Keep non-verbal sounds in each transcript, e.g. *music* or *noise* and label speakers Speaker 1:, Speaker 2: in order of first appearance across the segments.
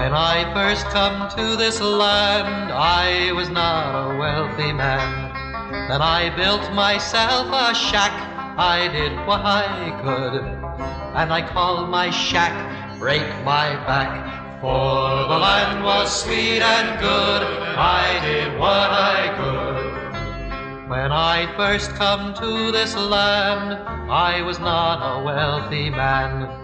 Speaker 1: When I first come to this land, I was not a wealthy man. Then I built myself a shack, I did what I could, and I called my shack Break My Back. For the land was sweet and good, I did what I could. When I first come to this land, I was not a wealthy man.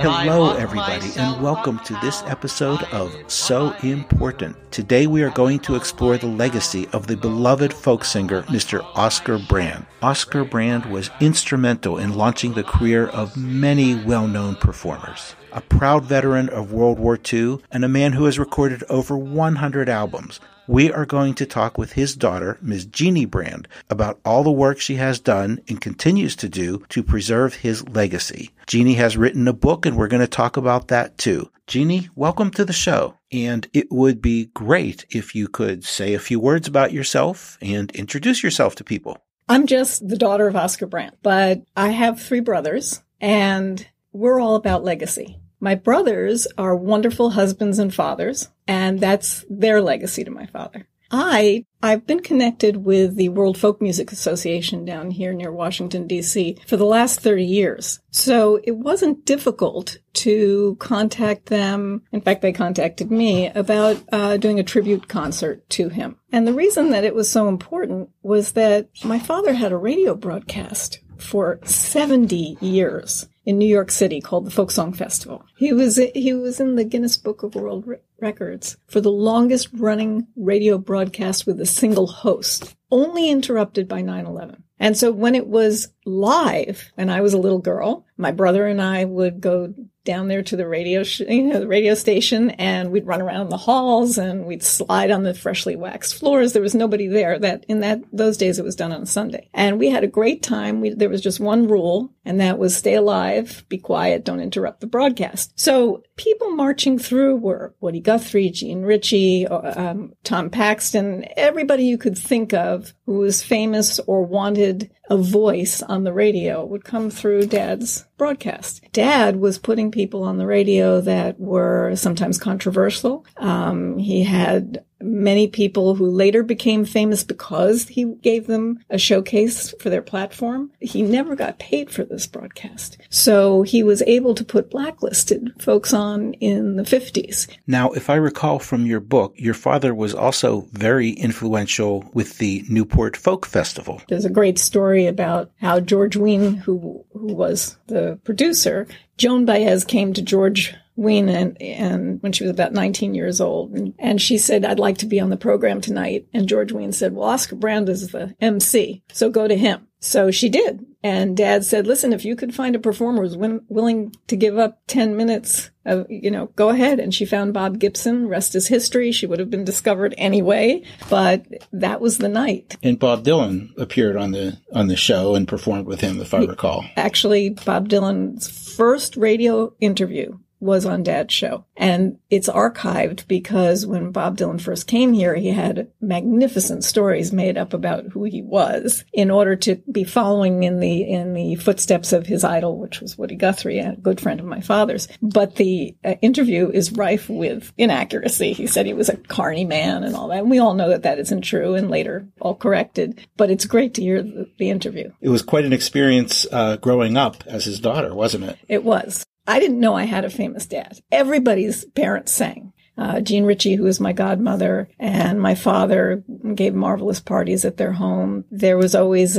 Speaker 2: Hello, everybody, and welcome to this episode of So Important. Today we are going to explore the legacy of the beloved folk singer, Mr. Oscar Brand. Oscar Brand was instrumental in launching the career of many well-known performers a proud veteran of World War II, and a man who has recorded over 100 albums. We are going to talk with his daughter, Ms. Jeannie Brand, about all the work she has done and continues to do to preserve his legacy. Jeannie has written a book, and we're going to talk about that too. Jeannie, welcome to the show. And it would be great if you could say a few words about yourself and introduce yourself to people.
Speaker 3: I'm just the daughter of Oscar Brand, but I have three brothers, and we're all about legacy. My brothers are wonderful husbands and fathers, and that's their legacy to my father. I, I've been connected with the World Folk Music Association down here near Washington DC for the last 30 years. So it wasn't difficult to contact them. In fact, they contacted me about uh, doing a tribute concert to him. And the reason that it was so important was that my father had a radio broadcast for 70 years in New York City called the Folk Song Festival. He was he was in the Guinness Book of World Re- Records for the longest running radio broadcast with a single host, only interrupted by 9/11. And so when it was live and I was a little girl, my brother and I would go down there to the radio, sh- you know, the radio station and we'd run around the halls and we'd slide on the freshly waxed floors. There was nobody there that in that, those days it was done on Sunday. And we had a great time. We, there was just one rule and that was stay alive, be quiet, don't interrupt the broadcast. So people marching through were Woody Guthrie, Jean Ritchie, um, Tom Paxton, everybody you could think of who was famous or wanted a voice on the radio would come through dad's broadcast. Dad was putting people on the radio that were sometimes controversial. Um, he had many people who later became famous because he gave them a showcase for their platform. He never got paid for this broadcast. So he was able to put blacklisted folks on in the 50s.
Speaker 2: Now, if I recall from your book, your father was also very influential with the Newport Folk Festival.
Speaker 3: There's a great story about how George Wein, who, who was the producer, Joan Baez came to George Wein and, and when she was about 19 years old. And, and, she said, I'd like to be on the program tonight. And George Wein said, well, Oscar Brand is the MC, so go to him. So she did. And dad said, listen, if you could find a performer who's win- willing to give up 10 minutes of, you know, go ahead. And she found Bob Gibson, rest is history. She would have been discovered anyway, but that was the night.
Speaker 2: And Bob Dylan appeared on the, on the show and performed with him, if I recall.
Speaker 3: Actually, Bob Dylan's first radio interview was on Dad's show. And it's archived because when Bob Dylan first came here, he had magnificent stories made up about who he was in order to be following in the, in the footsteps of his idol, which was Woody Guthrie, a good friend of my father's. But the uh, interview is rife with inaccuracy. He said he was a carny man and all that. And we all know that that isn't true and later all corrected. But it's great to hear the, the interview.
Speaker 2: It was quite an experience uh, growing up as his daughter, wasn't it?
Speaker 3: It was. I didn't know I had a famous dad. Everybody's parents sang. Uh, Jean Ritchie, who was my godmother, and my father gave marvelous parties at their home. There was always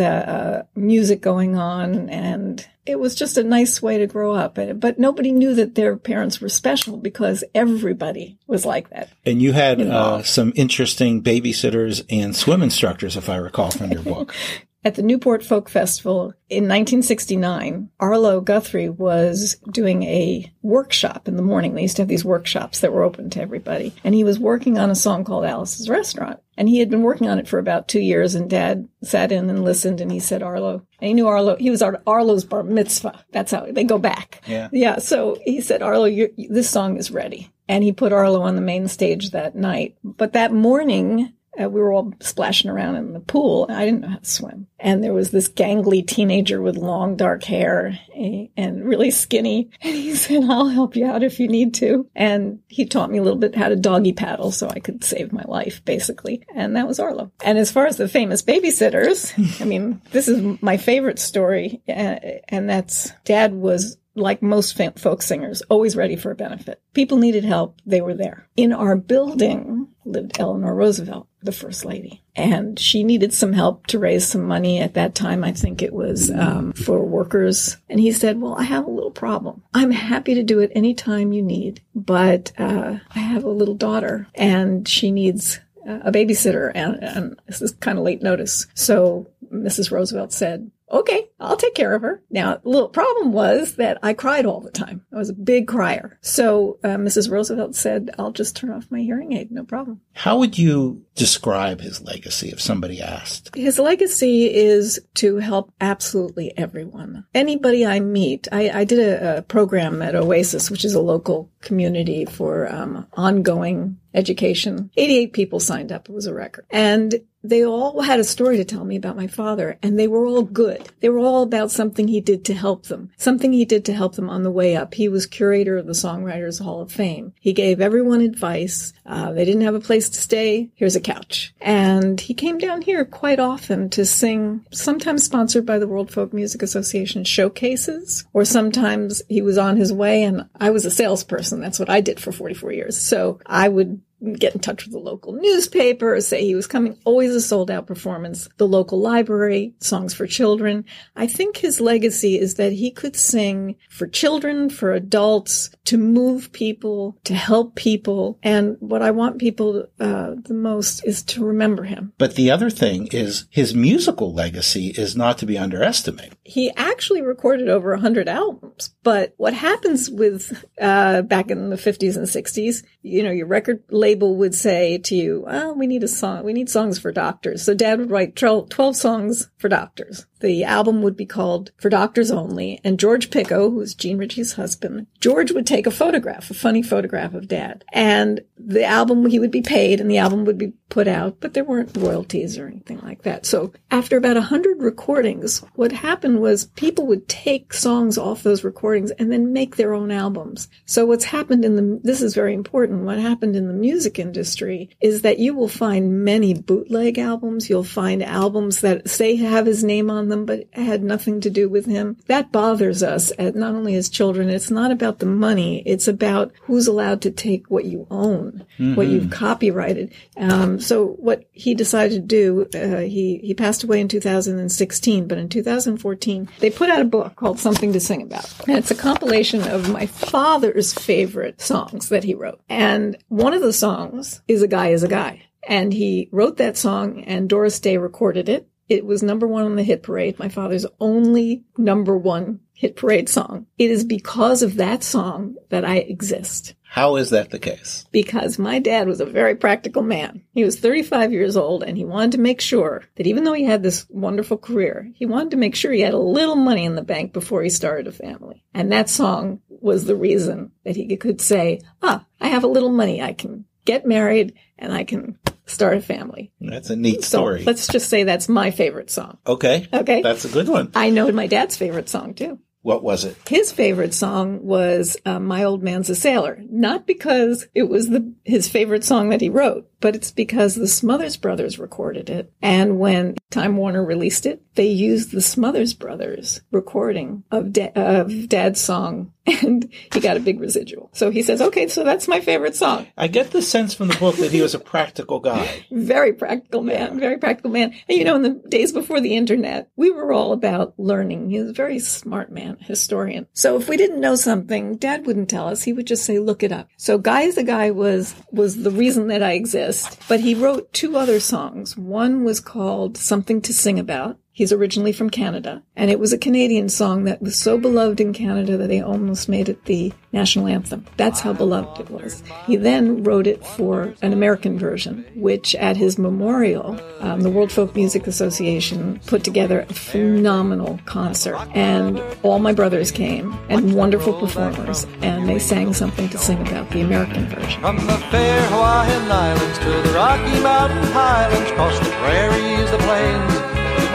Speaker 3: music going on, and it was just a nice way to grow up. But nobody knew that their parents were special because everybody was like that.
Speaker 2: And you had uh, some interesting babysitters and swim instructors, if I recall from your book. *laughs*
Speaker 3: At the Newport Folk Festival in 1969, Arlo Guthrie was doing a workshop in the morning. They used to have these workshops that were open to everybody. And he was working on a song called Alice's Restaurant. And he had been working on it for about two years. And dad sat in and listened and he said, Arlo, and he knew Arlo, he was Arlo's bar mitzvah. That's how they go back.
Speaker 2: Yeah.
Speaker 3: Yeah. So he said, Arlo, this song is ready. And he put Arlo on the main stage that night. But that morning, uh, we were all splashing around in the pool. I didn't know how to swim. And there was this gangly teenager with long dark hair eh, and really skinny. *laughs* And he said, I'll help you out if you need to. And he taught me a little bit how to doggy paddle so I could save my life, basically. And that was Arlo. And as far as the famous babysitters, I mean, *laughs* this is my favorite story. And that's dad was like most folk singers, always ready for a benefit. People needed help, they were there. In our building lived Eleanor Roosevelt, the first lady, and she needed some help to raise some money at that time. I think it was um, for workers. And he said, "Well, I have a little problem. I'm happy to do it anytime you need, but uh, I have a little daughter, and she needs." a babysitter and, and this is kind of late notice. So Mrs. Roosevelt said, okay, I'll take care of her. Now, the little problem was that I cried all the time. I was a big crier. So uh, Mrs. Roosevelt said, I'll just turn off my hearing aid, no problem.
Speaker 2: How would you describe his legacy if somebody asked?
Speaker 3: His legacy is to help absolutely everyone. Anybody I meet, I, I did a, a, program at Oasis, which is a local community for um, ongoing education. 88 people signed up. It was a record. And they all had a story to tell me about my father, and they were all good. They were all about something he did to help them, something he did to help them on the way up. He was curator of the Songwriters Hall of Fame. He gave everyone advice. Uh, they didn't have a place to stay. Here's a couch. And he came down here quite often to sing, sometimes sponsored by the World Folk Music Association showcases, or sometimes he was on his way and I was a salesperson. That's what I did for 44 years. So I would get in touch with the local newspaper, say he was coming, always a sold out performance, the local library, songs for children. I think his legacy is that he could sing for children, for adults, to move people, to help people. And what I want people uh, the most is to remember him.
Speaker 2: But the other thing is his musical legacy is not to be underestimated.
Speaker 3: He actually recorded over 100 albums. But what happens with uh, back in the 50s and 60s, you know, your record label would say to you, well, we need a song, we need songs for doctors. So dad would write 12 songs for doctors. The album would be called For Doctors Only, and George Pickow, who's Jean Ritchie's husband, George would take a photograph, a funny photograph of dad. And the album, he would be paid and the album would be put out, but there weren't royalties or anything like that. So after about a hundred recordings, what happened was people would take songs off those recordings and then make their own albums. So what's happened in the, this is very important, what happened in the music industry is that you will find many bootleg albums. You'll find albums that say have his name on them, but had nothing to do with him. That bothers us, not only as children. It's not about the money. It's about who's allowed to take what you own, mm-hmm. what you've copyrighted. Um, so what he decided to do, uh, he, he passed away in 2016, but in 2014, they put out a book called Something to Sing About. And it's a compilation of my father's favorite songs that he wrote. And one of the songs is A Guy is a Guy. And he wrote that song and Doris Day recorded it. It was number one on the hit parade, my father's only number one hit parade song. It is because of that song that I exist.
Speaker 2: How is that the case?
Speaker 3: Because my dad was a very practical man. He was 35 years old and he wanted to make sure that even though he had this wonderful career, he wanted to make sure he had a little money in the bank before he started a family. And that song was the reason that he could say, ah, I have a little money. I can get married and I can start a family.
Speaker 2: That's a neat story.
Speaker 3: So let's just say that's my favorite song.
Speaker 2: Okay.
Speaker 3: Okay.
Speaker 2: That's a good one.
Speaker 3: I know my dad's favorite song too.
Speaker 2: What was it?
Speaker 3: His favorite song was uh, "My Old Man's a Sailor," not because it was the his favorite song that he wrote, but it's because the Smothers Brothers recorded it, and when Time Warner released it, they used the Smothers Brothers recording of, da- of Dad's song, *laughs* and he got a big residual. So he says, "Okay, so that's my favorite song."
Speaker 2: I get the sense from the book that he was a practical guy. *laughs*
Speaker 3: very practical man, yeah. very practical man. And you know, in the days before the internet, we were all about learning. He was a very smart man, historian. So if we didn't know something, Dad wouldn't tell us. He would just say, "Look it up." So "Guy is a Guy" was was the reason that I exist. But he wrote two other songs. One was called "Something to Sing About." He's originally from Canada, and it was a Canadian song that was so beloved in Canada that they almost made it the national anthem. That's how beloved it was. He then wrote it for an American version, which at his memorial, um, the World Folk Music Association put together a phenomenal concert, and all my brothers came, and wonderful performers, and they sang something to sing about the American version.
Speaker 1: From the fair Hawaiian Islands to the Rocky Mountain Highlands, across the prairies, the plains,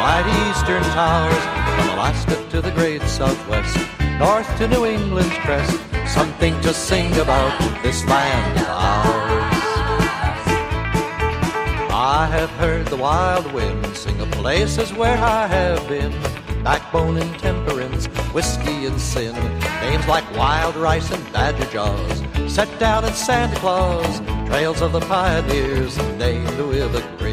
Speaker 1: mighty eastern towers, from Alaska to the great southwest, north to New England's crest, something to sing about this land of ours. I have heard the wild wind sing of places where I have been. Backbone and temperance, whiskey and sin. Names like wild rice and badger jaws. Set down in Santa Claus. Trails of the pioneers named with a.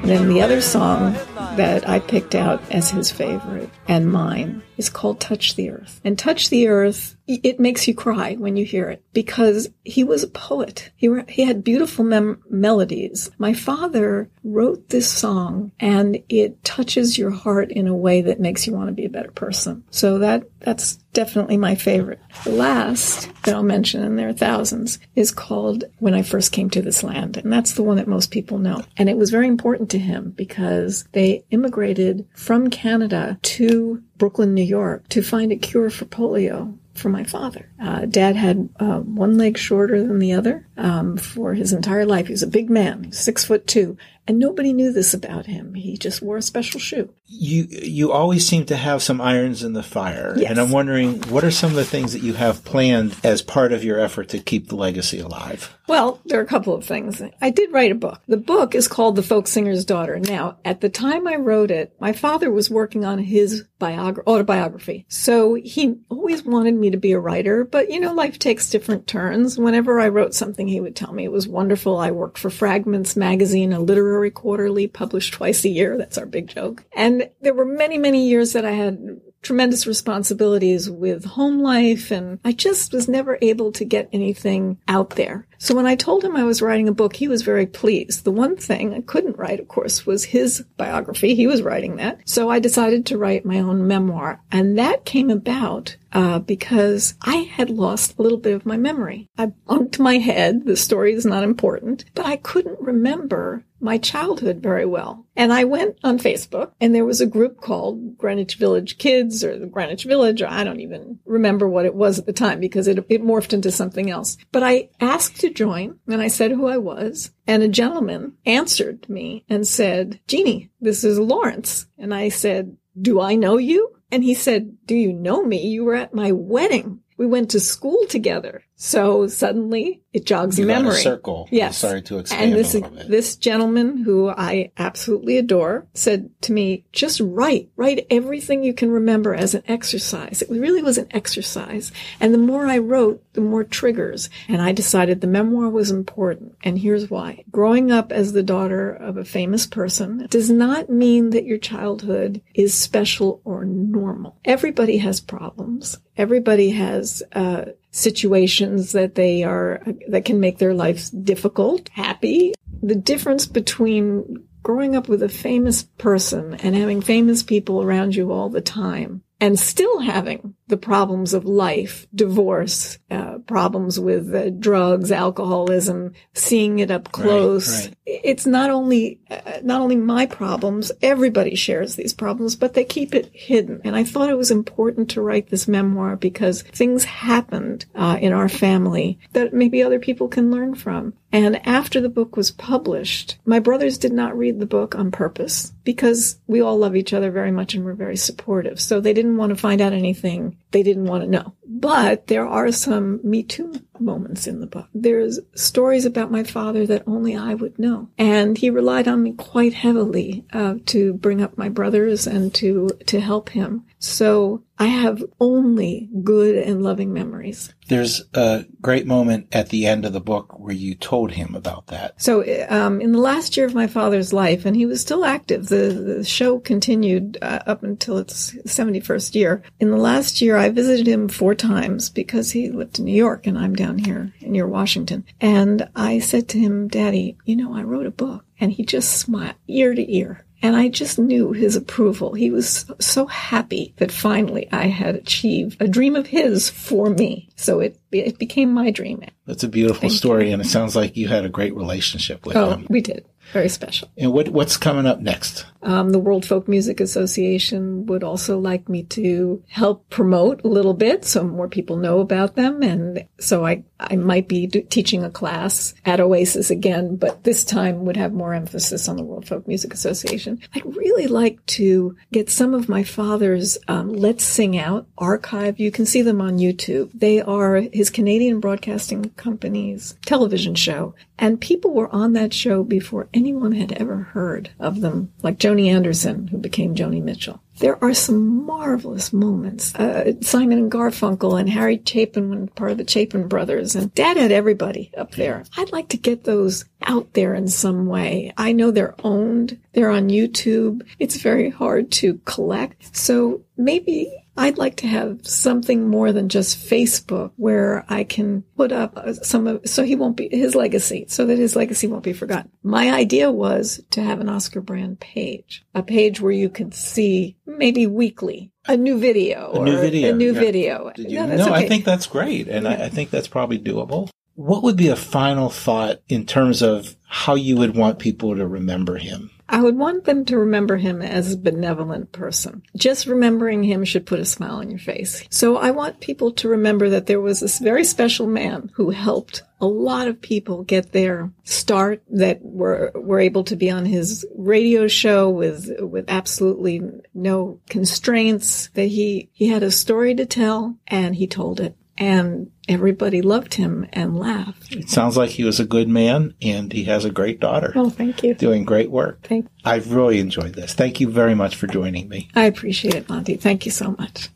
Speaker 3: Then the other song that I picked out as his favorite and mine is called Touch the Earth. And Touch the Earth, it makes you cry when you hear it because he was a poet. He, he had beautiful mem- melodies. My father wrote this song and it touches your heart in a way that makes you want to be a better person. So that, that's definitely my favorite. The last that I'll mention, and there are thousands, is called When I First Came to This Land. And that's the one that most people know. And it was very important to him because they immigrated from Canada to Brooklyn, New York to find a cure for polio for my father. Uh, Dad had uh, one leg shorter than the other um, for his entire life. He was a big man, six foot two, and nobody knew this about him. He just wore a special shoe.
Speaker 2: You you always seem to have some irons in the fire,
Speaker 3: Yes.
Speaker 2: and I'm wondering what are some of the things that you have planned as part of your effort to keep the legacy alive.
Speaker 3: Well, there are a couple of things. I did write a book. The book is called The Folk Singer's Daughter. Now, at the time I wrote it, my father was working on his biogra- autobiography. So he always wanted me to be a writer, but you know, life takes different turns. Whenever I wrote something, he would tell me it was wonderful. I worked for Fragments magazine, a literary quarterly published twice a year. That's our big joke. And there were many, many years that I had tremendous responsibilities with home life and I just was never able to get anything out there. So when I told him I was writing a book, he was very pleased. The one thing I couldn't write, of course, was his biography. He was writing that. So I decided to write my own memoir. And that came about uh, because I had lost a little bit of my memory. I bunked my head. The story is not important, but I couldn't remember my childhood very well. And I went on Facebook and there was a group called Greenwich Village Kids or the Greenwich Village, or I don't even remember what it was at the time because it, it morphed into something else. But I asked to join and I said who I was and a gentleman answered me and said, Jeannie, this is Lawrence. And I said, do I know you? And he said, do you know me? You were at my wedding. We went to school together. So suddenly it jogs
Speaker 2: You
Speaker 3: a
Speaker 2: got a
Speaker 3: memory.
Speaker 2: circle.
Speaker 3: Yes.
Speaker 2: Sorry to expand
Speaker 3: And this,
Speaker 2: a little bit.
Speaker 3: this gentleman who I absolutely adore said to me, just write, write everything you can remember as an exercise. It really was an exercise. And the more I wrote, the more triggers. And I decided the memoir was important. And here's why. Growing up as the daughter of a famous person does not mean that your childhood is special or normal. Everybody has problems. Everybody has, uh, situations that they are, that can make their lives difficult, happy. The difference between growing up with a famous person and having famous people around you all the time and still having the problems of life, divorce, uh, problems with uh, drugs, alcoholism, seeing it up close.
Speaker 2: right.
Speaker 3: It's not only uh, not only my problems. Everybody shares these problems, but they keep it hidden. And I thought it was important to write this memoir because things happened uh, in our family that maybe other people can learn from. And after the book was published, my brothers did not read the book on purpose because we all love each other very much and we're very supportive. So they didn't want to find out anything they didn't want to know. But there are some Me Too moments in the book. There's stories about my father that only I would know. And he relied on me quite heavily uh, to bring up my brothers and to, to help him. So I have only good and loving memories.
Speaker 2: There's a great moment at the end of the book where you told him about that.
Speaker 3: So, um, in the last year of my father's life, and he was still active, the, the show continued uh, up until its 71st year. In the last year, I visited him four times because he lived in New York and I'm down here near Washington. And I said to him, Daddy, you know, I wrote a book. And he just smiled ear to ear. And I just knew his approval. He was so happy that finally I had achieved a dream of his for me. So it, it became my dream.
Speaker 2: That's a beautiful Thank story. You. And it sounds like you had a great relationship with
Speaker 3: oh,
Speaker 2: him.
Speaker 3: We did. Very special.
Speaker 2: And what, what's coming up next?
Speaker 3: Um, the World Folk Music Association would also like me to help promote a little bit so more people know about them. And so I, I might be do, teaching a class at Oasis again, but this time would have more emphasis on the World Folk Music Association. I'd really like to get some of my father's um, Let's Sing Out archive. You can see them on YouTube. They are his Canadian Broadcasting Company's television show. And people were on that show before anyone had ever heard of them, like Joni Anderson, who became Joni Mitchell. There are some marvelous moments. Uh, Simon and Garfunkel and Harry Chapin part of the Chapin brothers, and Dad had everybody up there. I'd like to get those out there in some way. I know they're owned. They're on YouTube. It's very hard to collect. So maybe I'd like to have something more than just Facebook where I can put up uh, some of, so he won't be, his legacy, so that his legacy won't be forgotten. My idea was to have an Oscar Brand page, a page where you could see maybe weekly a new video,
Speaker 2: a new video,
Speaker 3: a new yeah. video.
Speaker 2: You, no, no okay. I think that's great. And yeah. I, I think that's probably doable. What would be a final thought in terms of how you would want people to remember him?
Speaker 3: I would want them to remember him as a benevolent person. Just remembering him should put a smile on your face. So I want people to remember that there was this very special man who helped a lot of people get their start that were were able to be on his radio show with with absolutely no constraints that he he had a story to tell and he told it and everybody loved him and laughed.
Speaker 2: It sounds like he was a good man and he has a great daughter.
Speaker 3: Oh, thank you.
Speaker 2: Doing great work.
Speaker 3: Thank you.
Speaker 2: I've really enjoyed this. Thank you very much for joining me.
Speaker 3: I appreciate it, Monty. Thank you so much.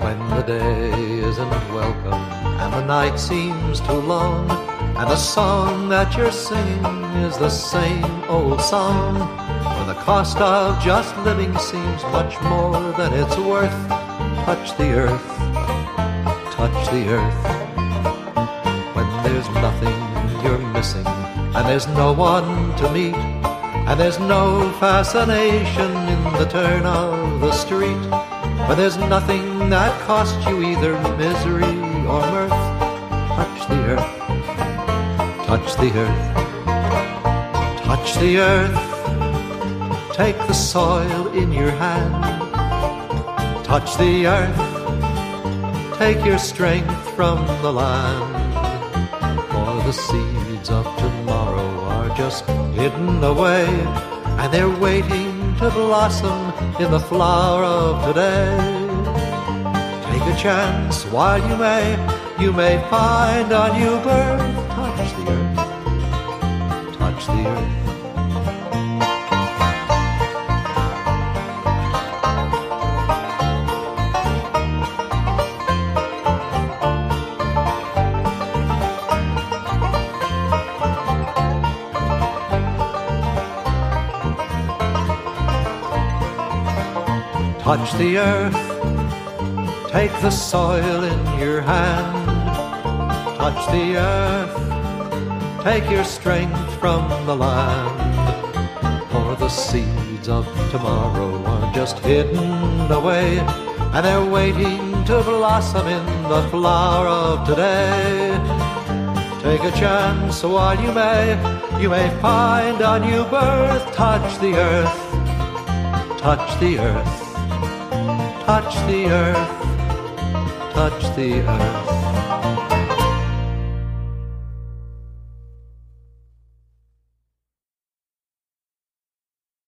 Speaker 1: When the day isn't welcome and the night seems too long and the song that you're singing is the same old song. When the cost of just living seems much more than it's worth, touch the earth, touch the earth. When there's nothing you're missing, and there's no one to meet, and there's no fascination in the turn of the street, when there's nothing that costs you either misery or mirth, touch the earth Touch the earth, touch the earth. Take the soil in your hand. Touch the earth, take your strength from the land. For the seeds of tomorrow are just hidden away, and they're waiting to blossom in the flower of today. Take a chance while you may, you may find a new birth Touch the earth. Touch the earth, take the soil in your hand. Touch the earth, take your strength from the land. For the seeds of tomorrow are just hidden away, and they're waiting to blossom in the flower of today. Take a chance while you may, you may find a new birth. Touch the earth, touch the earth, touch the earth, touch the earth.